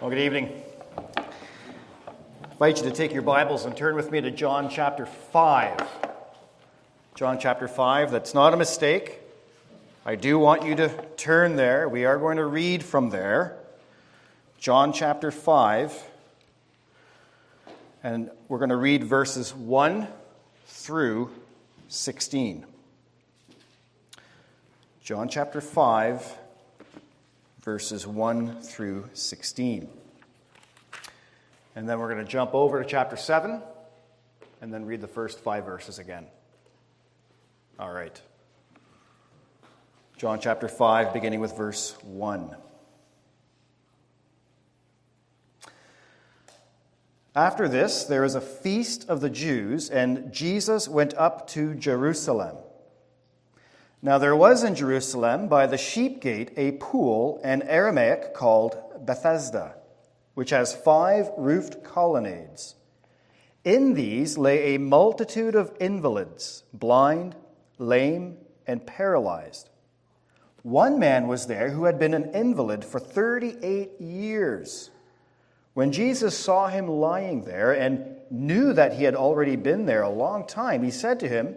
Well, good evening. I invite you to take your Bibles and turn with me to John chapter 5. John chapter 5, that's not a mistake. I do want you to turn there. We are going to read from there. John chapter 5. And we're going to read verses 1 through 16. John chapter 5 verses 1 through 16. And then we're going to jump over to chapter 7 and then read the first five verses again. All right. John chapter 5, beginning with verse 1. After this, there was a feast of the Jews, and Jesus went up to Jerusalem. Now there was in Jerusalem by the sheep gate a pool, an Aramaic called Bethesda, which has five roofed colonnades. In these lay a multitude of invalids, blind, lame, and paralyzed. One man was there who had been an invalid for 38 years. When Jesus saw him lying there and knew that he had already been there a long time, he said to him,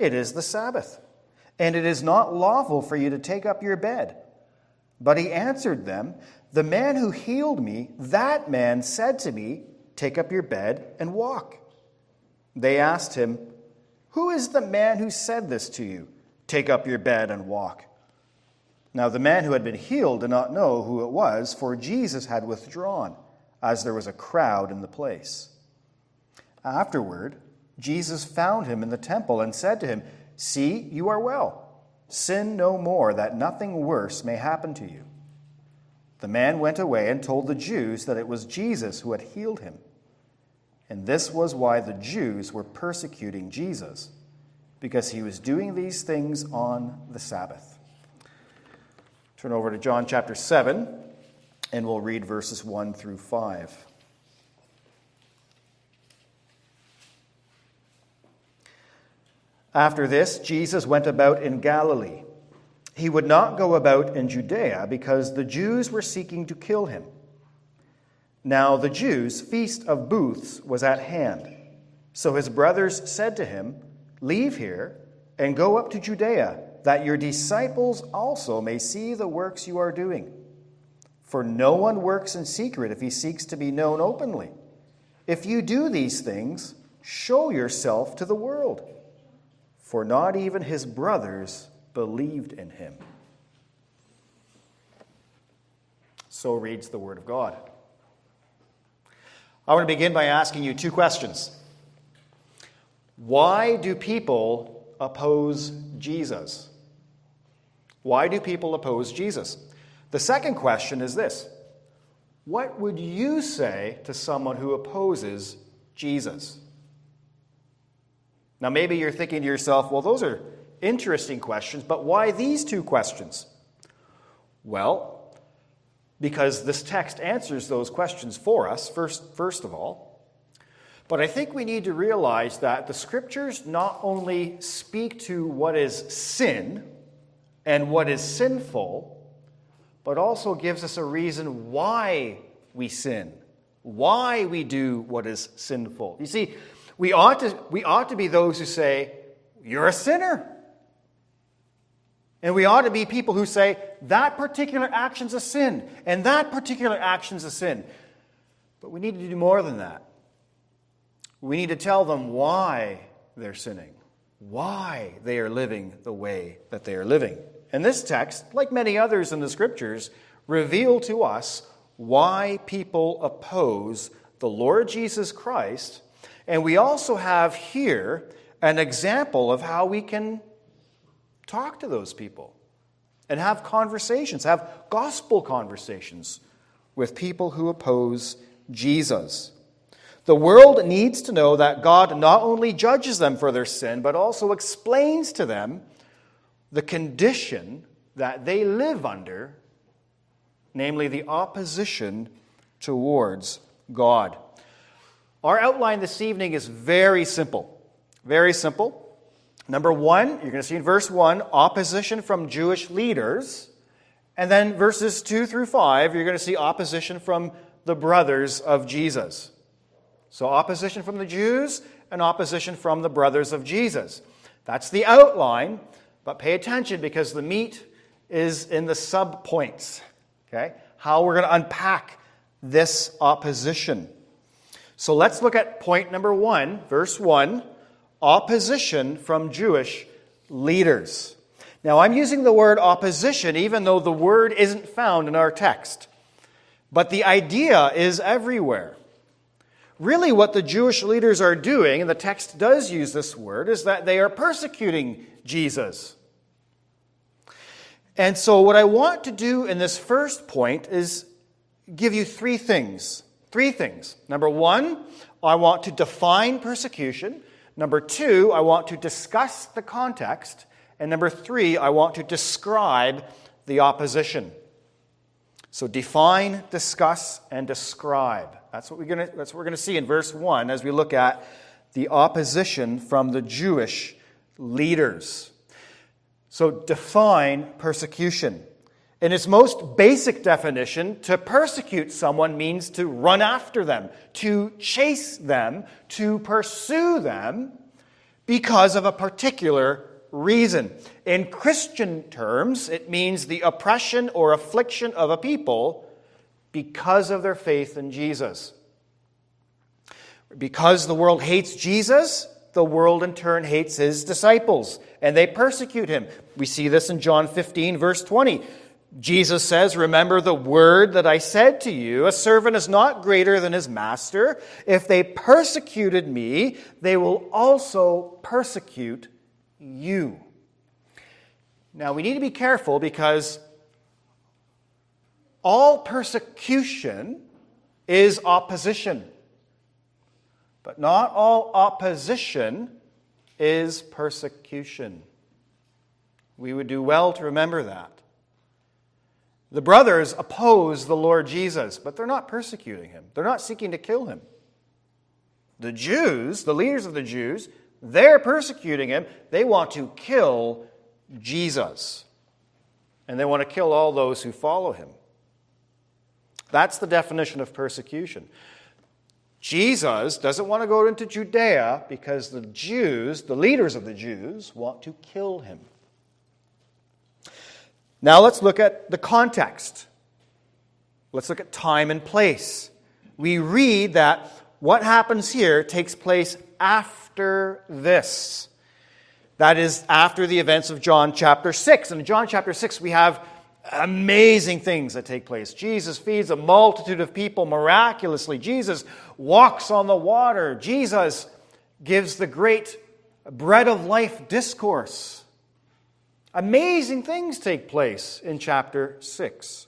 it is the Sabbath, and it is not lawful for you to take up your bed. But he answered them, The man who healed me, that man said to me, Take up your bed and walk. They asked him, Who is the man who said this to you? Take up your bed and walk. Now the man who had been healed did not know who it was, for Jesus had withdrawn, as there was a crowd in the place. Afterward, Jesus found him in the temple and said to him, See, you are well. Sin no more, that nothing worse may happen to you. The man went away and told the Jews that it was Jesus who had healed him. And this was why the Jews were persecuting Jesus, because he was doing these things on the Sabbath. Turn over to John chapter 7, and we'll read verses 1 through 5. After this, Jesus went about in Galilee. He would not go about in Judea because the Jews were seeking to kill him. Now, the Jews' feast of booths was at hand. So his brothers said to him, Leave here and go up to Judea, that your disciples also may see the works you are doing. For no one works in secret if he seeks to be known openly. If you do these things, show yourself to the world for not even his brothers believed in him. So reads the Word of God. I want to begin by asking you two questions. Why do people oppose Jesus? Why do people oppose Jesus? The second question is this What would you say to someone who opposes Jesus? Now, maybe you're thinking to yourself, well, those are interesting questions, but why these two questions? Well, because this text answers those questions for us, first, first of all. But I think we need to realize that the scriptures not only speak to what is sin and what is sinful, but also gives us a reason why we sin, why we do what is sinful. You see, we ought to, we ought to be those who say, You're a sinner. And we ought to be people who say, That particular action's a sin, and that particular action's a sin. But we need to do more than that. We need to tell them why they're sinning, why they are living the way that they are living. And this text, like many others in the scriptures, reveal to us why people oppose the Lord Jesus Christ and we also have here an example of how we can talk to those people and have conversations, have gospel conversations with people who oppose Jesus. The world needs to know that God not only judges them for their sin, but also explains to them the condition that they live under, namely the opposition towards God. Our outline this evening is very simple. Very simple. Number one, you're going to see in verse one, opposition from Jewish leaders. And then verses two through five, you're going to see opposition from the brothers of Jesus. So, opposition from the Jews and opposition from the brothers of Jesus. That's the outline, but pay attention because the meat is in the sub points. Okay? How we're going to unpack this opposition. So let's look at point number one, verse one opposition from Jewish leaders. Now, I'm using the word opposition even though the word isn't found in our text, but the idea is everywhere. Really, what the Jewish leaders are doing, and the text does use this word, is that they are persecuting Jesus. And so, what I want to do in this first point is give you three things. Three things. Number one, I want to define persecution. Number two, I want to discuss the context. And number three, I want to describe the opposition. So define, discuss, and describe. That's what we're going to, that's we're going to see in verse 1 as we look at the opposition from the Jewish leaders. So define persecution. In its most basic definition, to persecute someone means to run after them, to chase them, to pursue them because of a particular reason. In Christian terms, it means the oppression or affliction of a people because of their faith in Jesus. Because the world hates Jesus, the world in turn hates his disciples, and they persecute him. We see this in John 15, verse 20. Jesus says, Remember the word that I said to you a servant is not greater than his master. If they persecuted me, they will also persecute you. Now, we need to be careful because all persecution is opposition, but not all opposition is persecution. We would do well to remember that. The brothers oppose the Lord Jesus, but they're not persecuting him. They're not seeking to kill him. The Jews, the leaders of the Jews, they're persecuting him. They want to kill Jesus. And they want to kill all those who follow him. That's the definition of persecution. Jesus doesn't want to go into Judea because the Jews, the leaders of the Jews, want to kill him. Now let's look at the context. Let's look at time and place. We read that what happens here takes place after this. That is after the events of John chapter 6. And in John chapter 6, we have amazing things that take place. Jesus feeds a multitude of people miraculously. Jesus walks on the water. Jesus gives the great bread of life discourse. Amazing things take place in chapter 6.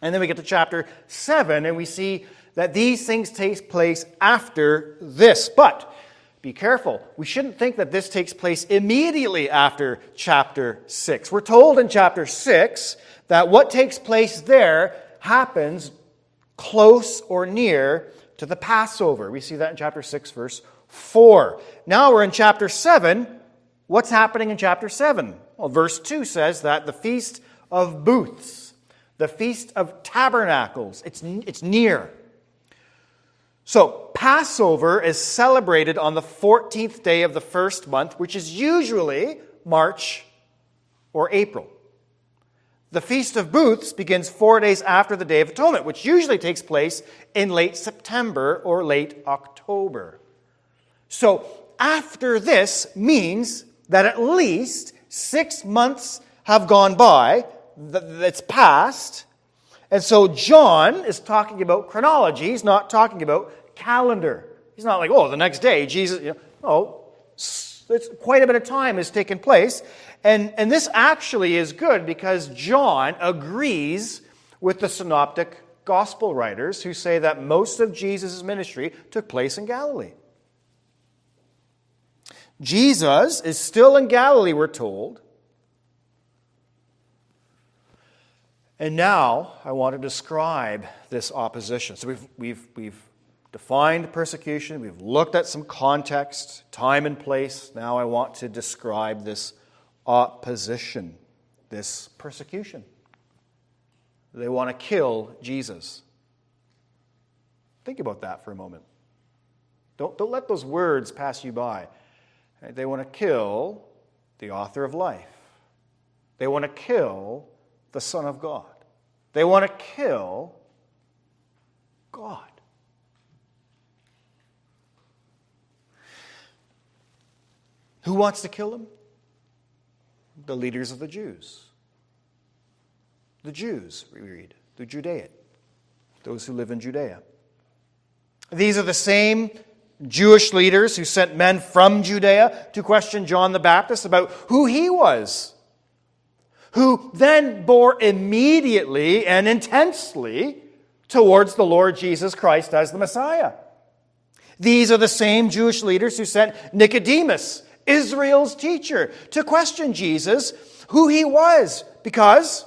And then we get to chapter 7, and we see that these things take place after this. But be careful. We shouldn't think that this takes place immediately after chapter 6. We're told in chapter 6 that what takes place there happens close or near to the Passover. We see that in chapter 6, verse 4. Now we're in chapter 7. What's happening in chapter 7? Well, verse 2 says that the Feast of Booths, the Feast of Tabernacles, it's, it's near. So, Passover is celebrated on the 14th day of the first month, which is usually March or April. The Feast of Booths begins four days after the Day of Atonement, which usually takes place in late September or late October. So, after this means that at least Six months have gone by, that's passed. And so John is talking about chronology. He's not talking about calendar. He's not like, oh, the next day, Jesus, you know, oh, it's quite a bit of time has taken place. And, and this actually is good because John agrees with the synoptic gospel writers who say that most of Jesus' ministry took place in Galilee. Jesus is still in Galilee, we're told. And now I want to describe this opposition. So we've, we've, we've defined persecution, we've looked at some context, time and place. Now I want to describe this opposition, this persecution. They want to kill Jesus. Think about that for a moment. Don't, don't let those words pass you by. They want to kill the author of life. They want to kill the Son of God. They want to kill God. Who wants to kill him? The leaders of the Jews. The Jews, we read, the Judean, those who live in Judea. These are the same Jewish leaders who sent men from Judea to question John the Baptist about who he was, who then bore immediately and intensely towards the Lord Jesus Christ as the Messiah. These are the same Jewish leaders who sent Nicodemus, Israel's teacher, to question Jesus, who he was, because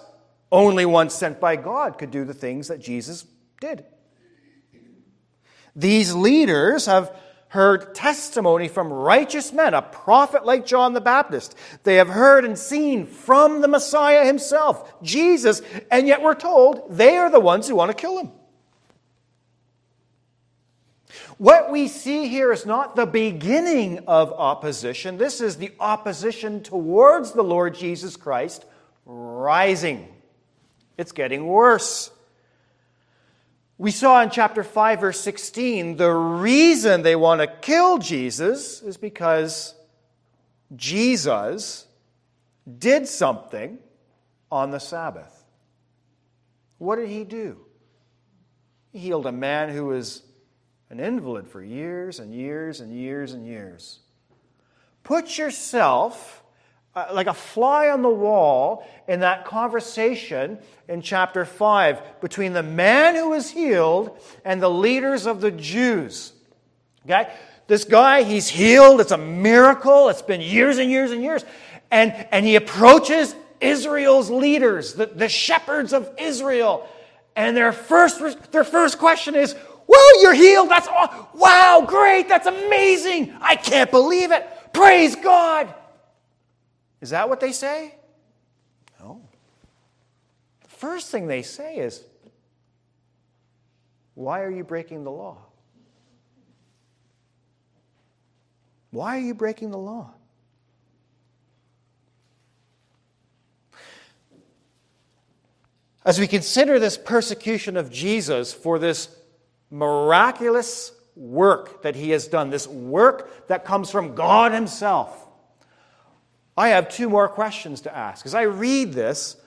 only one sent by God could do the things that Jesus did. These leaders have heard testimony from righteous men, a prophet like John the Baptist. They have heard and seen from the Messiah himself, Jesus, and yet we're told they are the ones who want to kill him. What we see here is not the beginning of opposition. This is the opposition towards the Lord Jesus Christ rising. It's getting worse. We saw in chapter 5, verse 16, the reason they want to kill Jesus is because Jesus did something on the Sabbath. What did he do? He healed a man who was an invalid for years and years and years and years. Put yourself uh, like a fly on the wall in that conversation in chapter 5 between the man who was healed and the leaders of the Jews. Okay? This guy, he's healed. It's a miracle. It's been years and years and years. And, and he approaches Israel's leaders, the, the shepherds of Israel. And their first, their first question is, Well, you're healed. That's all. Wow, great. That's amazing. I can't believe it. Praise God. Is that what they say? No. The first thing they say is, Why are you breaking the law? Why are you breaking the law? As we consider this persecution of Jesus for this miraculous work that he has done, this work that comes from God Himself, I have two more questions to ask. As I read this,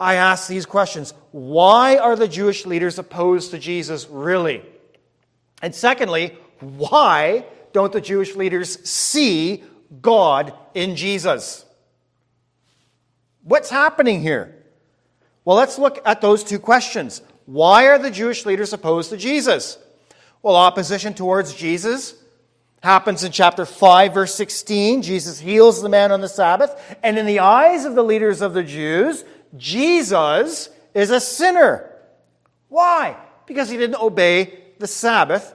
I ask these questions Why are the Jewish leaders opposed to Jesus really? And secondly, why don't the Jewish leaders see God in Jesus? What's happening here? Well, let's look at those two questions. Why are the Jewish leaders opposed to Jesus? Well, opposition towards Jesus happens in chapter 5, verse 16. Jesus heals the man on the Sabbath. And in the eyes of the leaders of the Jews, Jesus is a sinner. Why? Because he didn't obey the Sabbath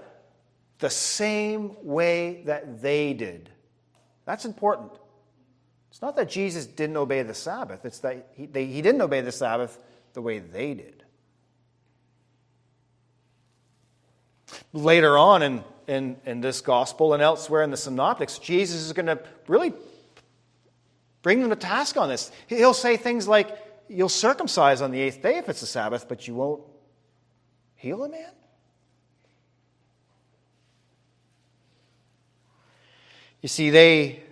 the same way that they did. That's important. It's not that Jesus didn't obey the Sabbath, it's that he, they, he didn't obey the Sabbath the way they did. Later on in in, in this gospel and elsewhere in the synoptics, Jesus is going to really bring them to task on this. He'll say things like, You'll circumcise on the eighth day if it's the Sabbath, but you won't heal a man? You see, they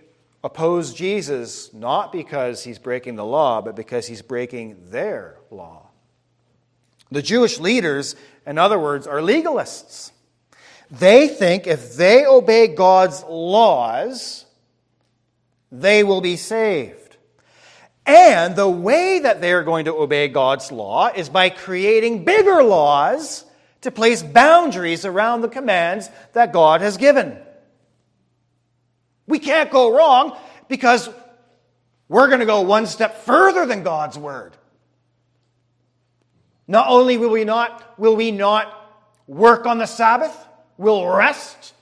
oppose Jesus not because he's breaking the law, but because he's breaking their law. The Jewish leaders, in other words, are legalists. They think if they obey God's laws, they will be saved. And the way that they are going to obey God's law is by creating bigger laws to place boundaries around the commands that God has given. We can't go wrong because we're going to go one step further than God's word. Not only will we not, will we not work on the Sabbath, we'll rest,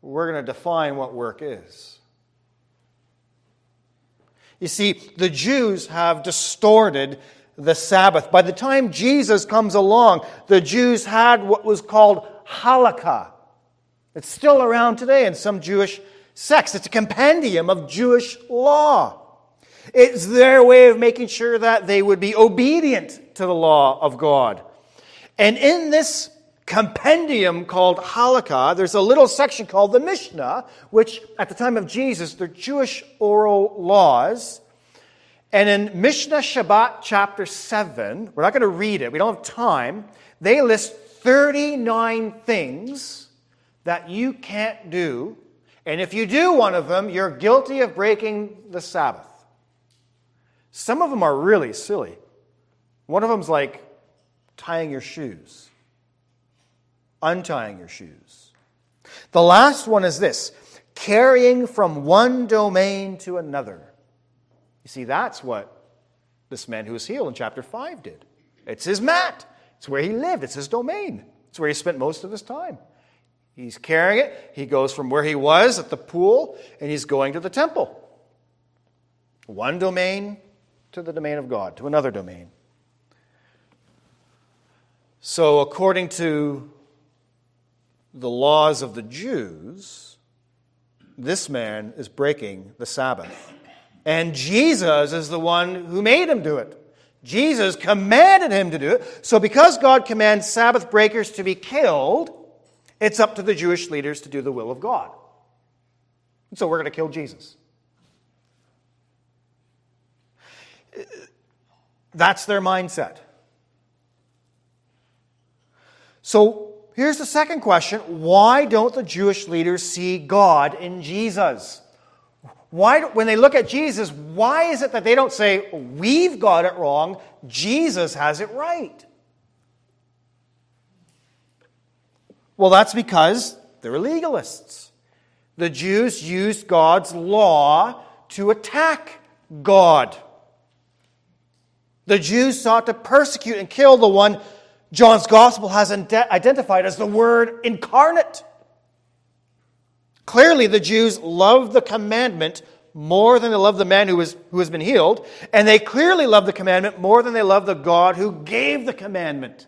we're going to define what work is. You see, the Jews have distorted the Sabbath. By the time Jesus comes along, the Jews had what was called halakha. It's still around today in some Jewish sects. It's a compendium of Jewish law. It's their way of making sure that they would be obedient to the law of God. And in this compendium called Halakha, there's a little section called the Mishnah, which at the time of Jesus, they're Jewish oral laws. And in Mishnah Shabbat chapter 7, we're not going to read it, we don't have time, they list 39 things that you can't do. And if you do one of them, you're guilty of breaking the Sabbath. Some of them are really silly. One of them's like tying your shoes untying your shoes. The last one is this carrying from one domain to another. You see, that's what this man who was healed in chapter 5 did. It's his mat, it's where he lived, it's his domain, it's where he spent most of his time. He's carrying it. He goes from where he was at the pool and he's going to the temple. One domain to the domain of God, to another domain. So, according to the laws of the Jews, this man is breaking the Sabbath. And Jesus is the one who made him do it. Jesus commanded him to do it. So, because God commands Sabbath breakers to be killed, it's up to the Jewish leaders to do the will of God. And so, we're going to kill Jesus. That's their mindset. So, Here's the second question why don't the Jewish leaders see God in Jesus? Why, when they look at Jesus, why is it that they don't say, We've got it wrong, Jesus has it right? Well, that's because they're legalists. The Jews used God's law to attack God. The Jews sought to persecute and kill the one John's gospel has identified as the Word incarnate. Clearly, the Jews loved the commandment more than they love the man who, who has been healed, and they clearly love the commandment more than they love the God who gave the commandment.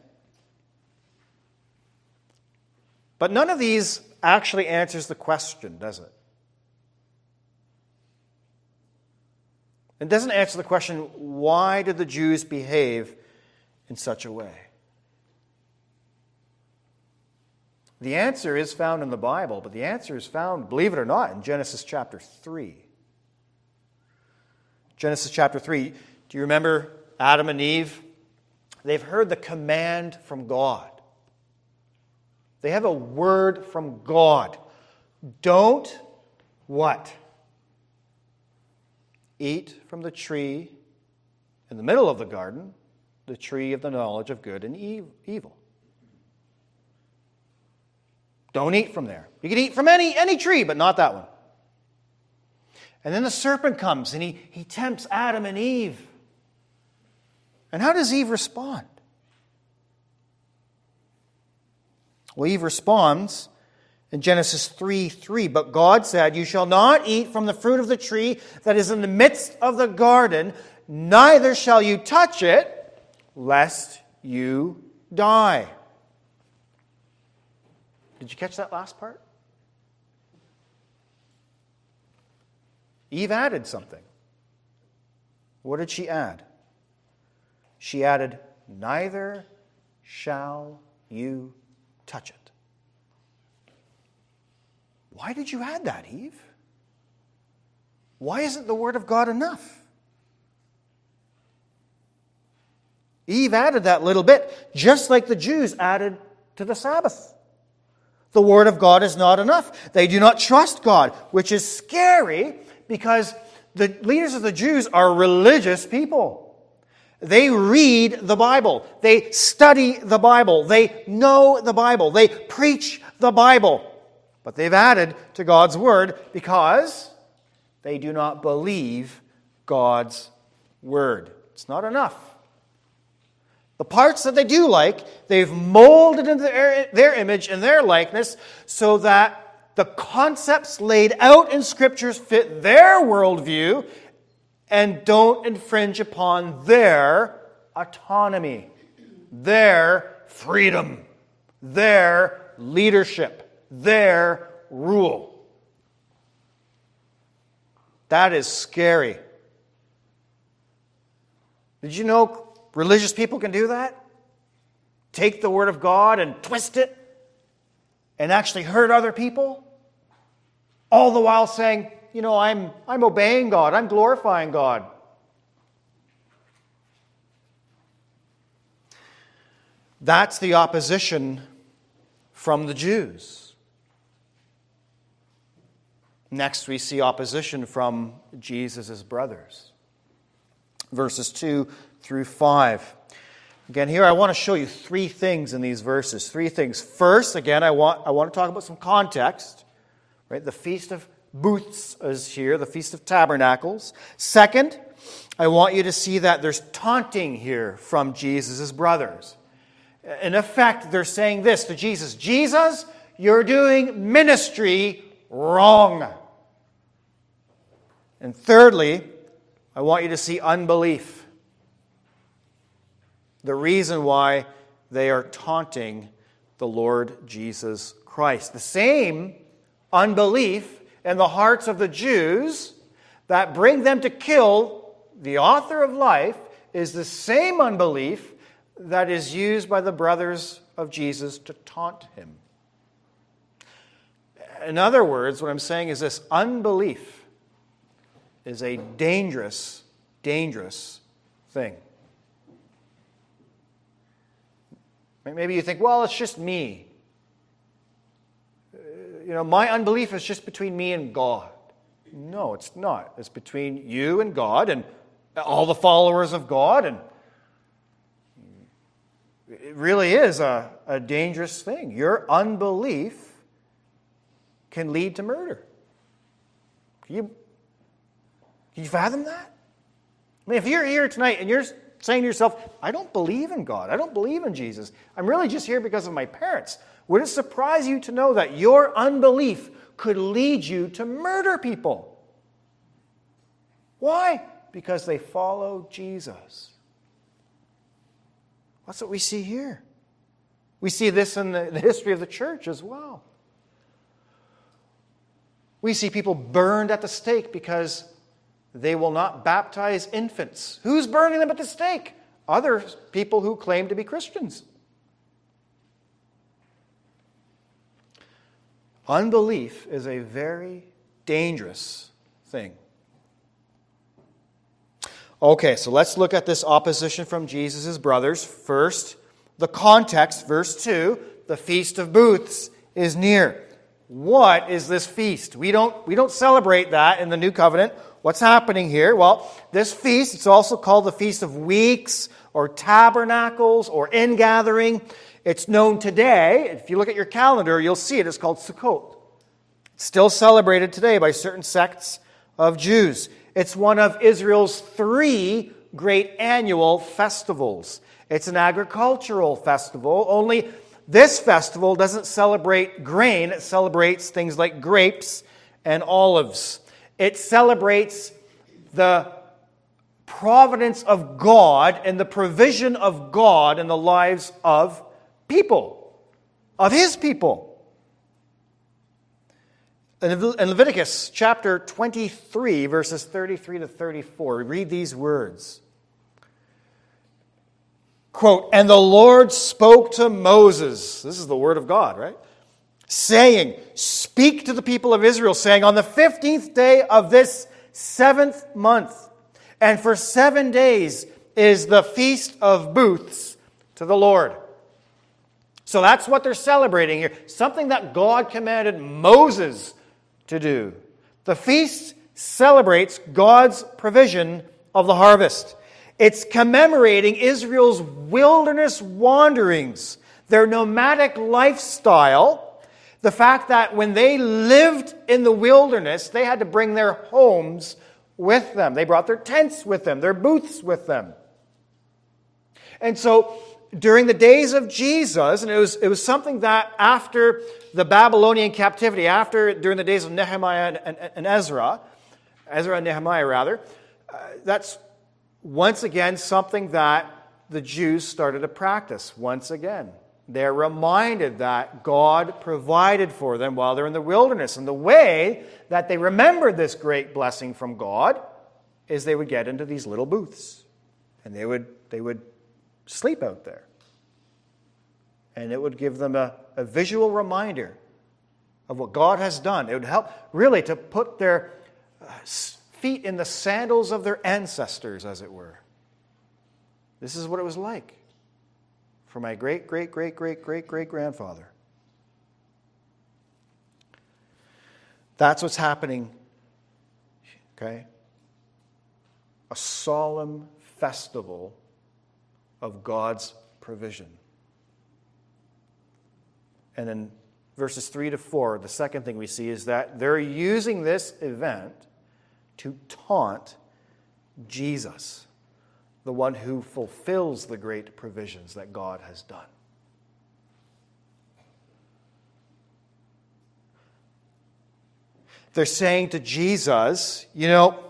But none of these actually answers the question, does it? It doesn't answer the question why did the Jews behave in such a way? The answer is found in the Bible, but the answer is found, believe it or not, in Genesis chapter 3. Genesis chapter 3. Do you remember Adam and Eve? They've heard the command from God. They have a word from God. Don't what? Eat from the tree in the middle of the garden, the tree of the knowledge of good and evil. Don't eat from there. You can eat from any, any tree, but not that one. And then the serpent comes and he, he tempts Adam and Eve. And how does Eve respond? Well, Eve responds in Genesis 3 3. But God said, You shall not eat from the fruit of the tree that is in the midst of the garden, neither shall you touch it, lest you die. Did you catch that last part? Eve added something. What did she add? She added, Neither shall you touch it. Why did you add that, Eve? Why isn't the Word of God enough? Eve added that little bit, just like the Jews added to the Sabbath. The Word of God is not enough. They do not trust God, which is scary because the leaders of the Jews are religious people. They read the Bible. They study the Bible. They know the Bible. They preach the Bible. But they've added to God's Word because they do not believe God's Word. It's not enough. The parts that they do like, they've molded into their, their image and their likeness so that the concepts laid out in Scriptures fit their worldview and don't infringe upon their autonomy, their freedom, their leadership, their rule. That is scary. Did you know religious people can do that? Take the Word of God and twist it and actually hurt other people? All the while saying, you know, I'm, I'm obeying God, I'm glorifying God. That's the opposition from the Jews. Next, we see opposition from Jesus' brothers. Verses 2 through 5. Again, here I want to show you three things in these verses. Three things. First, again, I want, I want to talk about some context. Right? The Feast of Booths is here, the Feast of Tabernacles. Second, I want you to see that there's taunting here from Jesus' brothers. In effect, they're saying this to Jesus Jesus, you're doing ministry wrong. And thirdly, I want you to see unbelief. The reason why they are taunting the Lord Jesus Christ. The same unbelief in the hearts of the Jews that bring them to kill the author of life is the same unbelief that is used by the brothers of Jesus to taunt him. In other words, what I'm saying is this unbelief is a dangerous, dangerous thing. Maybe you think, well, it's just me uh, you know, my unbelief is just between me and God. No, it's not. It's between you and God and all the followers of God. And it really is a, a dangerous thing. Your unbelief can lead to murder. Can you, can you fathom that? I mean, if you're here tonight and you're saying to yourself, I don't believe in God, I don't believe in Jesus, I'm really just here because of my parents. Would it surprise you to know that your unbelief could lead you to murder people? Why? Because they follow Jesus. That's what we see here. We see this in the, the history of the church as well. We see people burned at the stake because they will not baptize infants. Who's burning them at the stake? Other people who claim to be Christians. Unbelief is a very dangerous thing. Okay, so let's look at this opposition from Jesus' brothers. First, the context, verse 2 the Feast of Booths is near. What is this feast? We don't, we don't celebrate that in the New Covenant. What's happening here? Well, this feast, it's also called the Feast of Weeks or Tabernacles or Ingathering. It's known today, if you look at your calendar, you'll see it. It's called Sukkot. It's still celebrated today by certain sects of Jews. It's one of Israel's three great annual festivals. It's an agricultural festival, only this festival doesn't celebrate grain, it celebrates things like grapes and olives. It celebrates the providence of God and the provision of God in the lives of people, of his people. In Leviticus chapter 23, verses 33 to 34, we read these words. Quote, And the Lord spoke to Moses, this is the word of God, right? Saying, Speak to the people of Israel, saying, On the 15th day of this seventh month, and for seven days is the feast of booths to the Lord. So that's what they're celebrating here. Something that God commanded Moses to do. The feast celebrates God's provision of the harvest. It's commemorating Israel's wilderness wanderings, their nomadic lifestyle, the fact that when they lived in the wilderness, they had to bring their homes with them. They brought their tents with them, their booths with them. And so during the days of Jesus, and it was, it was something that after the Babylonian captivity, after during the days of Nehemiah and, and, and Ezra, Ezra and Nehemiah rather, uh, that's once again something that the Jews started to practice once again. They're reminded that God provided for them while they're in the wilderness. And the way that they remembered this great blessing from God is they would get into these little booths and they would, they would sleep out there. And it would give them a, a visual reminder of what God has done. It would help really to put their uh, feet in the sandals of their ancestors, as it were. This is what it was like for my great, great, great, great, great, great grandfather. That's what's happening. Okay? A solemn festival of God's provision. And in verses 3 to 4, the second thing we see is that they're using this event to taunt Jesus, the one who fulfills the great provisions that God has done. They're saying to Jesus, you know,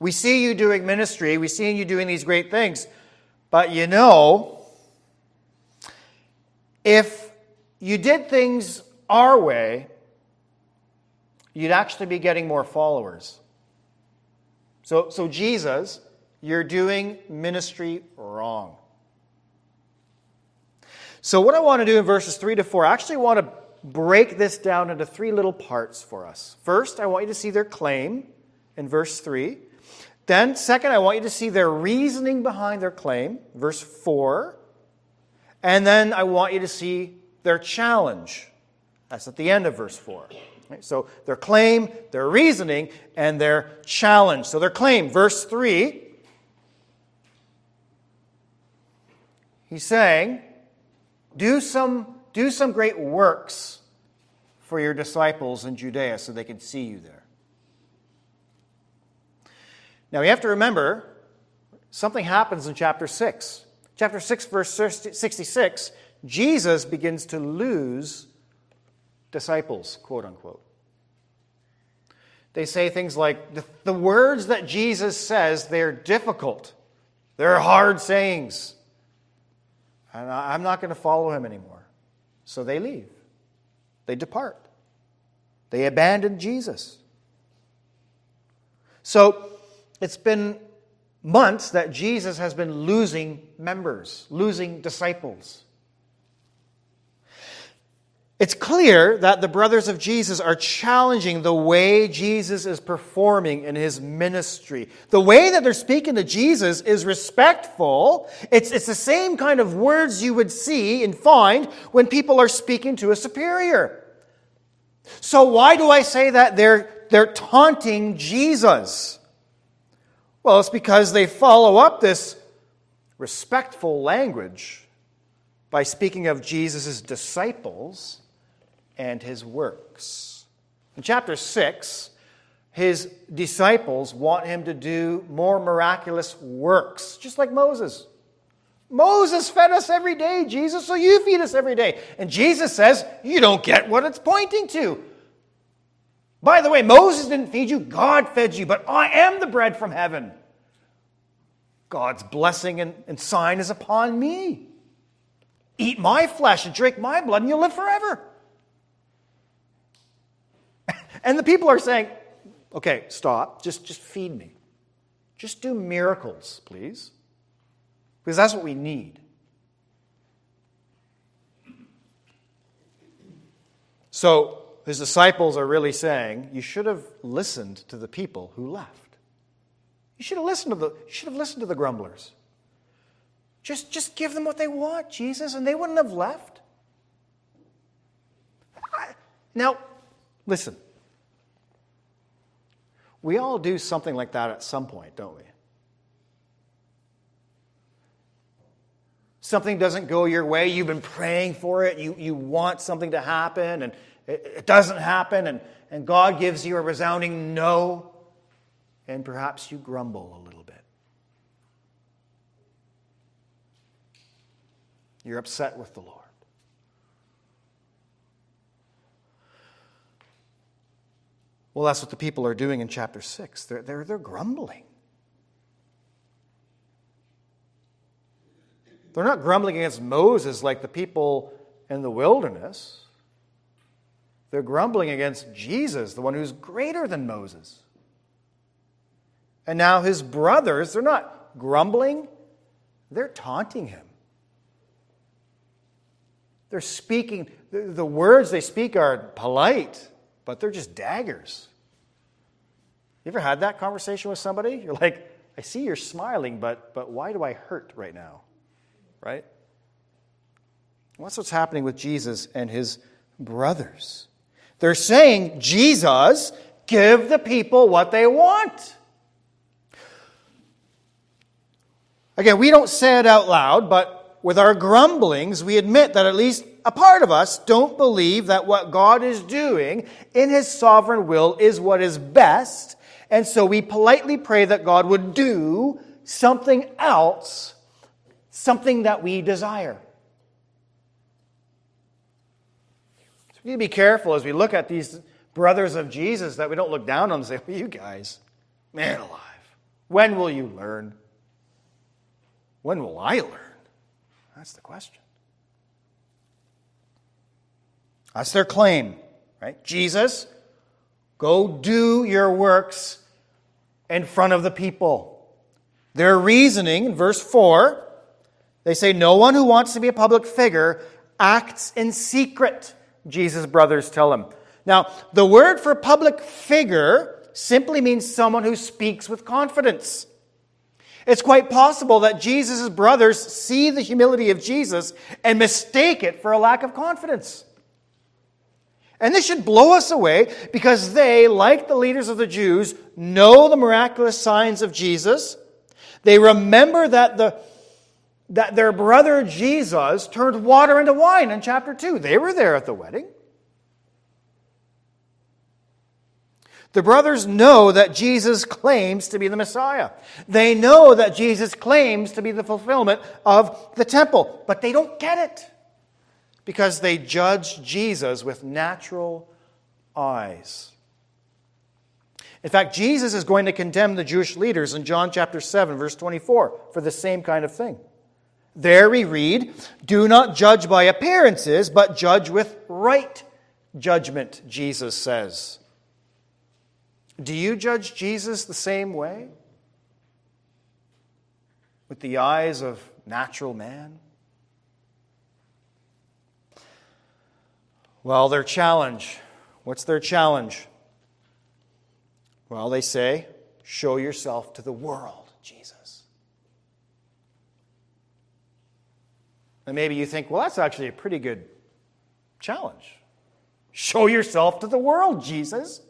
we see you doing ministry, we see you doing these great things, but you know, if you did things our way, you'd actually be getting more followers. So, so Jesus, you're doing ministry wrong. So, what I want to do in verses 3 to 4, I actually want to break this down into three little parts for us. First, I want you to see their claim in verse 3. Then, second, I want you to see their reasoning behind their claim, verse 4. And then I want you to see their challenge. That's at the end of verse 4. So their claim, their reasoning, and their challenge. So their claim, verse 3, he's saying, do some, do some great works for your disciples in Judea so they can see you there. Now, you have to remember something happens in chapter 6. Chapter 6, verse 66, Jesus begins to lose disciples, quote unquote. They say things like the, the words that Jesus says, they're difficult, they're hard sayings. And I'm not going to follow him anymore. So they leave, they depart, they abandon Jesus. So it's been months that Jesus has been losing members, losing disciples. It's clear that the brothers of Jesus are challenging the way Jesus is performing in his ministry. The way that they're speaking to Jesus is respectful. It's, it's the same kind of words you would see and find when people are speaking to a superior. So, why do I say that they're, they're taunting Jesus? Well, it's because they follow up this respectful language by speaking of Jesus' disciples and his works. In chapter 6, his disciples want him to do more miraculous works, just like Moses. Moses fed us every day, Jesus, so you feed us every day. And Jesus says, You don't get what it's pointing to. By the way, Moses didn't feed you, God fed you, but I am the bread from heaven. God's blessing and, and sign is upon me. Eat my flesh and drink my blood, and you'll live forever. And the people are saying, okay, stop, just, just feed me. Just do miracles, please. Because that's what we need. So his disciples are really saying, you should have listened to the people who left. You should have listened to the, you should have listened to the grumblers. Just, just give them what they want, Jesus, and they wouldn't have left. Now, listen. We all do something like that at some point, don't we? Something doesn't go your way, you've been praying for it, you, you want something to happen, and it, it doesn't happen, and, and God gives you a resounding no, and perhaps you grumble a little bit. You're upset with the Lord. Well, that's what the people are doing in chapter 6. They're, they're, they're grumbling. They're not grumbling against Moses like the people in the wilderness. They're grumbling against Jesus, the one who's greater than Moses. And now his brothers, they're not grumbling, they're taunting him. They're speaking, the words they speak are polite, but they're just daggers. You ever had that conversation with somebody? You're like, I see you're smiling, but, but why do I hurt right now? Right? What's what's happening with Jesus and his brothers? They're saying, Jesus, give the people what they want. Again, we don't say it out loud, but with our grumblings, we admit that at least a part of us don't believe that what God is doing in his sovereign will is what is best. And so we politely pray that God would do something else, something that we desire. So we need to be careful as we look at these brothers of Jesus that we don't look down on them and say, well, you guys, man alive, when will you learn? When will I learn? That's the question. That's their claim, right? Jesus, go do your works in front of the people. Their reasoning in verse 4, they say, No one who wants to be a public figure acts in secret, Jesus' brothers tell him. Now, the word for public figure simply means someone who speaks with confidence. It's quite possible that Jesus' brothers see the humility of Jesus and mistake it for a lack of confidence. And this should blow us away because they, like the leaders of the Jews, know the miraculous signs of Jesus. They remember that, the, that their brother Jesus turned water into wine in chapter 2. They were there at the wedding. The brothers know that Jesus claims to be the Messiah. They know that Jesus claims to be the fulfillment of the temple, but they don't get it because they judge Jesus with natural eyes. In fact, Jesus is going to condemn the Jewish leaders in John chapter 7, verse 24, for the same kind of thing. There we read, Do not judge by appearances, but judge with right judgment, Jesus says. Do you judge Jesus the same way? With the eyes of natural man? Well, their challenge. What's their challenge? Well, they say, show yourself to the world, Jesus. And maybe you think, well, that's actually a pretty good challenge. Show yourself to the world, Jesus.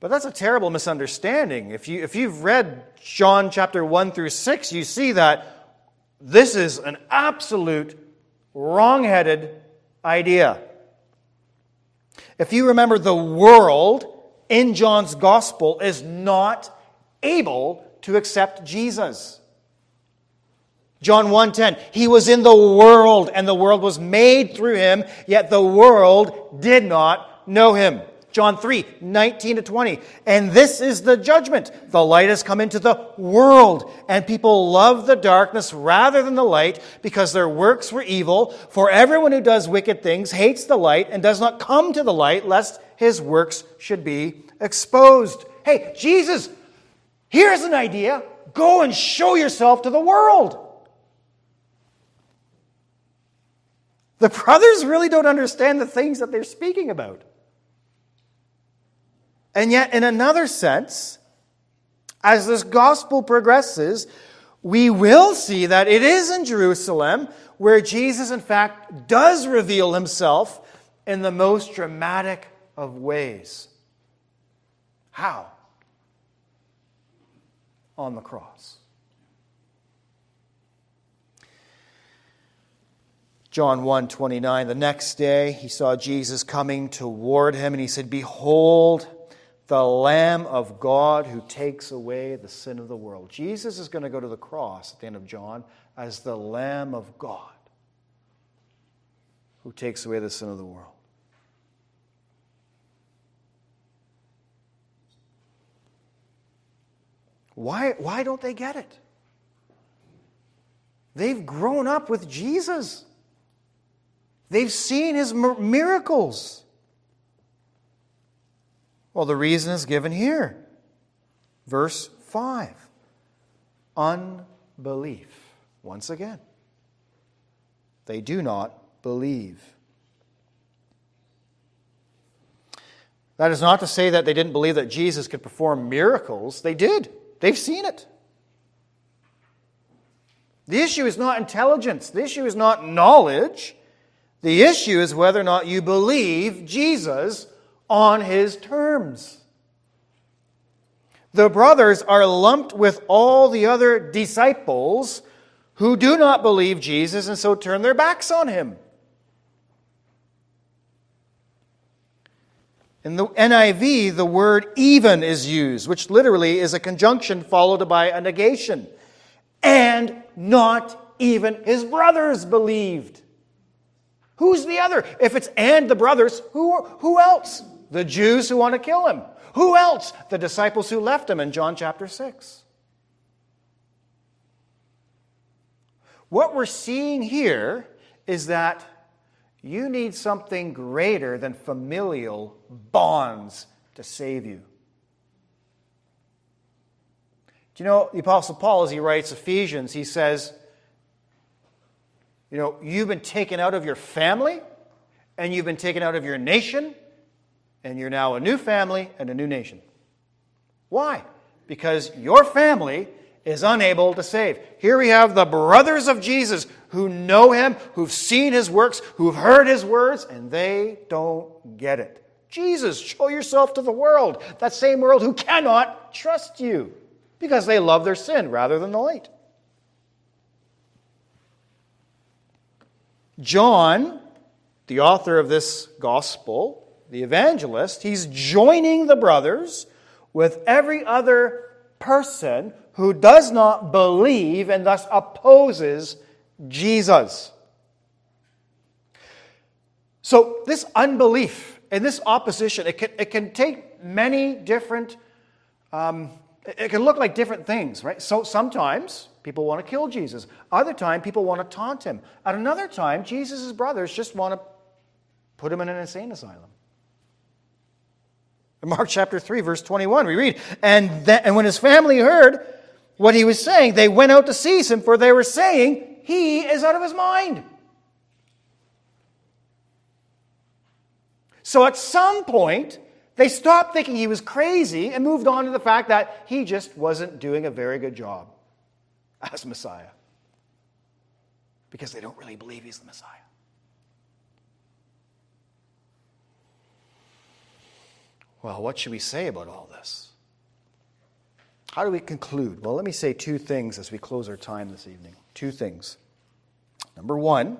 But that's a terrible misunderstanding. If, you, if you've read John chapter 1 through 6, you see that this is an absolute wrong-headed idea. If you remember, the world in John's gospel is not able to accept Jesus. John 1:10 He was in the world and the world was made through him yet the world did not know him. John 3, 19 to 20. And this is the judgment. The light has come into the world, and people love the darkness rather than the light because their works were evil. For everyone who does wicked things hates the light and does not come to the light, lest his works should be exposed. Hey, Jesus, here's an idea. Go and show yourself to the world. The brothers really don't understand the things that they're speaking about. And yet, in another sense, as this gospel progresses, we will see that it is in Jerusalem where Jesus, in fact, does reveal himself in the most dramatic of ways. How? On the cross. John 1 29, the next day he saw Jesus coming toward him, and he said, Behold, the Lamb of God who takes away the sin of the world. Jesus is going to go to the cross at the end of John as the Lamb of God who takes away the sin of the world. Why, why don't they get it? They've grown up with Jesus. They've seen his miracles. Well, the reason is given here. Verse 5 Unbelief. Once again, they do not believe. That is not to say that they didn't believe that Jesus could perform miracles. They did, they've seen it. The issue is not intelligence, the issue is not knowledge. The issue is whether or not you believe Jesus on his terms. The brothers are lumped with all the other disciples who do not believe Jesus and so turn their backs on him. In the NIV, the word even is used, which literally is a conjunction followed by a negation. And not even his brothers believed. Who's the other? If it's and the brothers, who, who else? The Jews who want to kill him. Who else? The disciples who left him in John chapter 6. What we're seeing here is that you need something greater than familial bonds to save you. Do you know the Apostle Paul, as he writes Ephesians, he says, you know, you've been taken out of your family, and you've been taken out of your nation, and you're now a new family and a new nation. Why? Because your family is unable to save. Here we have the brothers of Jesus who know him, who've seen his works, who've heard his words, and they don't get it. Jesus, show yourself to the world, that same world who cannot trust you because they love their sin rather than the light. John, the author of this gospel, the evangelist, he's joining the brothers with every other person who does not believe and thus opposes Jesus. So, this unbelief and this opposition, it can, it can take many different, um, it can look like different things, right? So, sometimes People want to kill Jesus. Other time, people want to taunt him. At another time, Jesus' brothers just want to put him in an insane asylum. In Mark chapter 3, verse 21, we read, and, and when his family heard what he was saying, they went out to seize him, for they were saying, He is out of his mind. So at some point, they stopped thinking he was crazy and moved on to the fact that he just wasn't doing a very good job as Messiah because they don't really believe he's the Messiah. Well, what should we say about all this? How do we conclude? Well, let me say two things as we close our time this evening. Two things. Number one,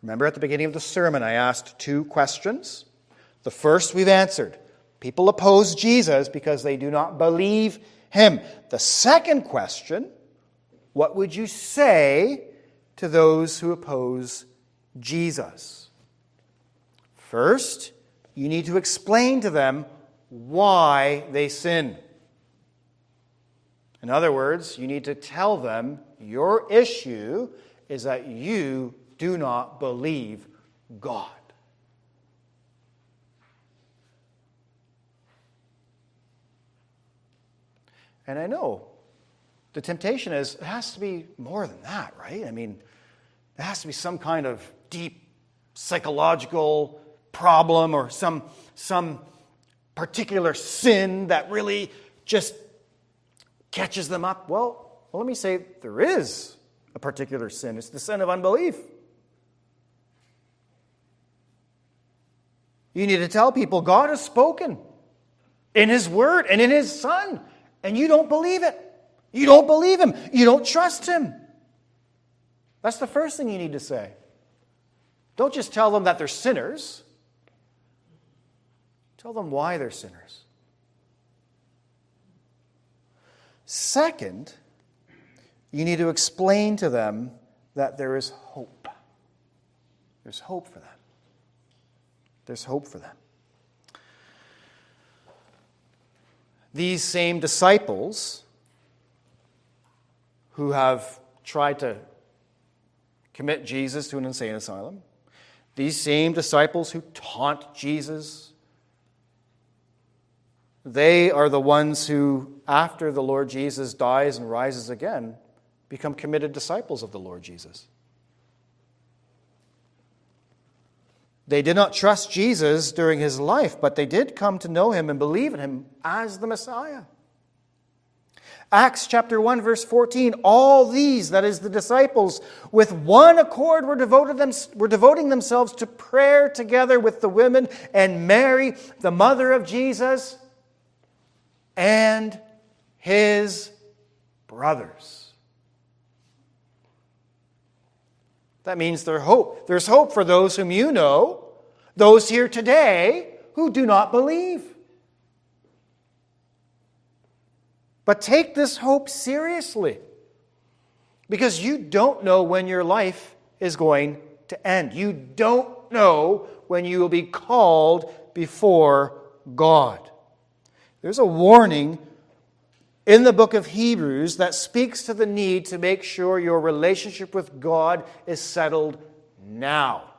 remember at the beginning of the sermon, I asked two questions. The first we've answered. People oppose Jesus because they do not believe him. The second question what would you say to those who oppose Jesus? First, you need to explain to them why they sin. In other words, you need to tell them your issue is that you do not believe God. And I know the temptation is it has to be more than that, right? I mean, there has to be some kind of deep psychological problem or some, some particular sin that really just catches them up. Well, well, let me say there is a particular sin. It's the sin of unbelief. You need to tell people God has spoken. in His Word and in His Son, and you don't believe it. You don't believe Him. You don't trust Him. That's the first thing you need to say. Don't just tell them that they're sinners, tell them why they're sinners. Second, you need to explain to them that there is hope. There's hope for them. There's hope for them. These same disciples who have tried to commit Jesus to an insane asylum, these same disciples who taunt Jesus, they are the ones who, after the Lord Jesus dies and rises again, become committed disciples of the Lord Jesus. They did not trust Jesus during his life, but they did come to know him and believe in him as the Messiah. Acts chapter 1, verse 14 all these, that is, the disciples, with one accord were, devoted them, were devoting themselves to prayer together with the women and Mary, the mother of Jesus, and his brothers. That means there's hope. There's hope for those whom you know, those here today who do not believe. But take this hope seriously because you don't know when your life is going to end. You don't know when you will be called before God. There's a warning in the book of Hebrews that speaks to the need to make sure your relationship with God is settled now.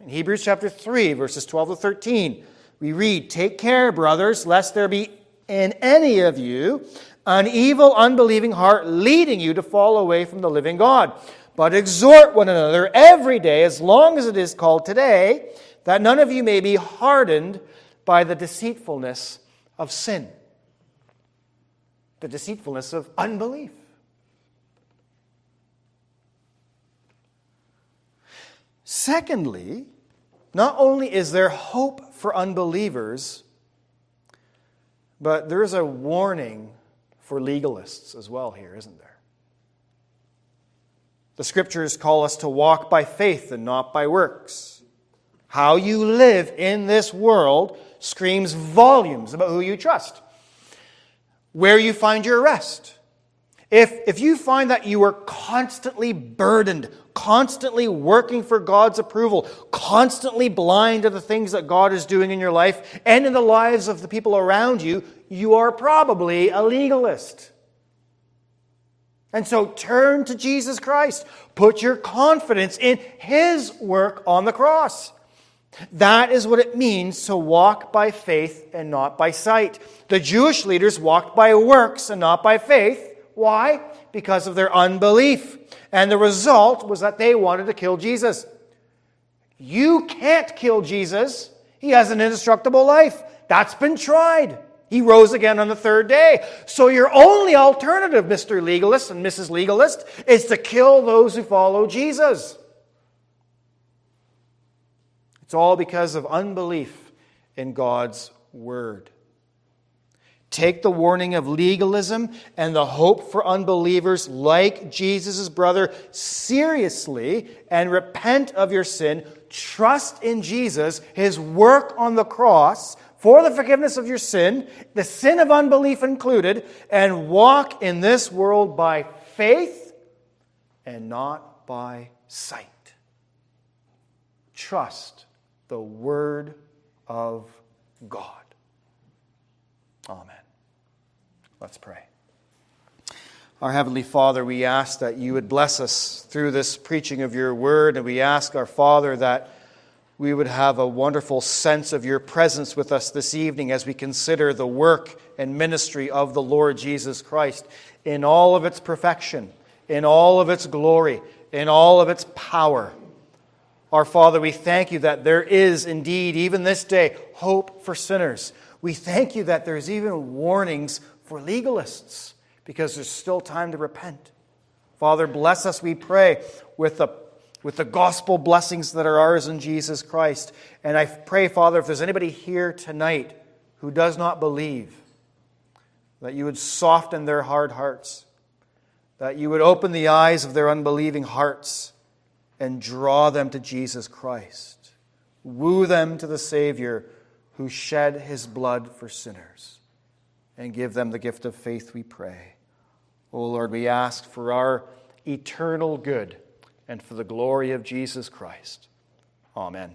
In Hebrews chapter 3, verses 12 to 13, we read, Take care, brothers, lest there be in any of you an evil, unbelieving heart leading you to fall away from the living God. But exhort one another every day, as long as it is called today, that none of you may be hardened by the deceitfulness of sin the deceitfulness of unbelief. Secondly, not only is there hope for unbelievers, but there is a warning for legalists as well here, isn't there? The scriptures call us to walk by faith and not by works. How you live in this world screams volumes about who you trust where you find your rest. If, if you find that you are constantly burdened, constantly working for God's approval, constantly blind to the things that God is doing in your life and in the lives of the people around you, you are probably a legalist. And so turn to Jesus Christ. Put your confidence in His work on the cross. That is what it means to walk by faith and not by sight. The Jewish leaders walked by works and not by faith. Why? Because of their unbelief. And the result was that they wanted to kill Jesus. You can't kill Jesus. He has an indestructible life. That's been tried. He rose again on the third day. So your only alternative, Mr. Legalist and Mrs. Legalist, is to kill those who follow Jesus. It's all because of unbelief in God's word. Take the warning of legalism and the hope for unbelievers like Jesus' brother seriously and repent of your sin. Trust in Jesus, his work on the cross for the forgiveness of your sin, the sin of unbelief included, and walk in this world by faith and not by sight. Trust the Word of God. Amen. Let's pray. Our Heavenly Father, we ask that you would bless us through this preaching of your Word, and we ask our Father that we would have a wonderful sense of your presence with us this evening as we consider the work and ministry of the Lord Jesus Christ in all of its perfection, in all of its glory, in all of its power. Our Father, we thank you that there is indeed, even this day, hope for sinners. We thank you that there's even warnings for legalists because there's still time to repent. Father, bless us, we pray, with the, with the gospel blessings that are ours in Jesus Christ. And I pray, Father, if there's anybody here tonight who does not believe, that you would soften their hard hearts, that you would open the eyes of their unbelieving hearts and draw them to Jesus Christ. Woo them to the Savior who shed his blood for sinners, and give them the gift of faith, we pray. O oh Lord, we ask for our eternal good and for the glory of Jesus Christ. Amen.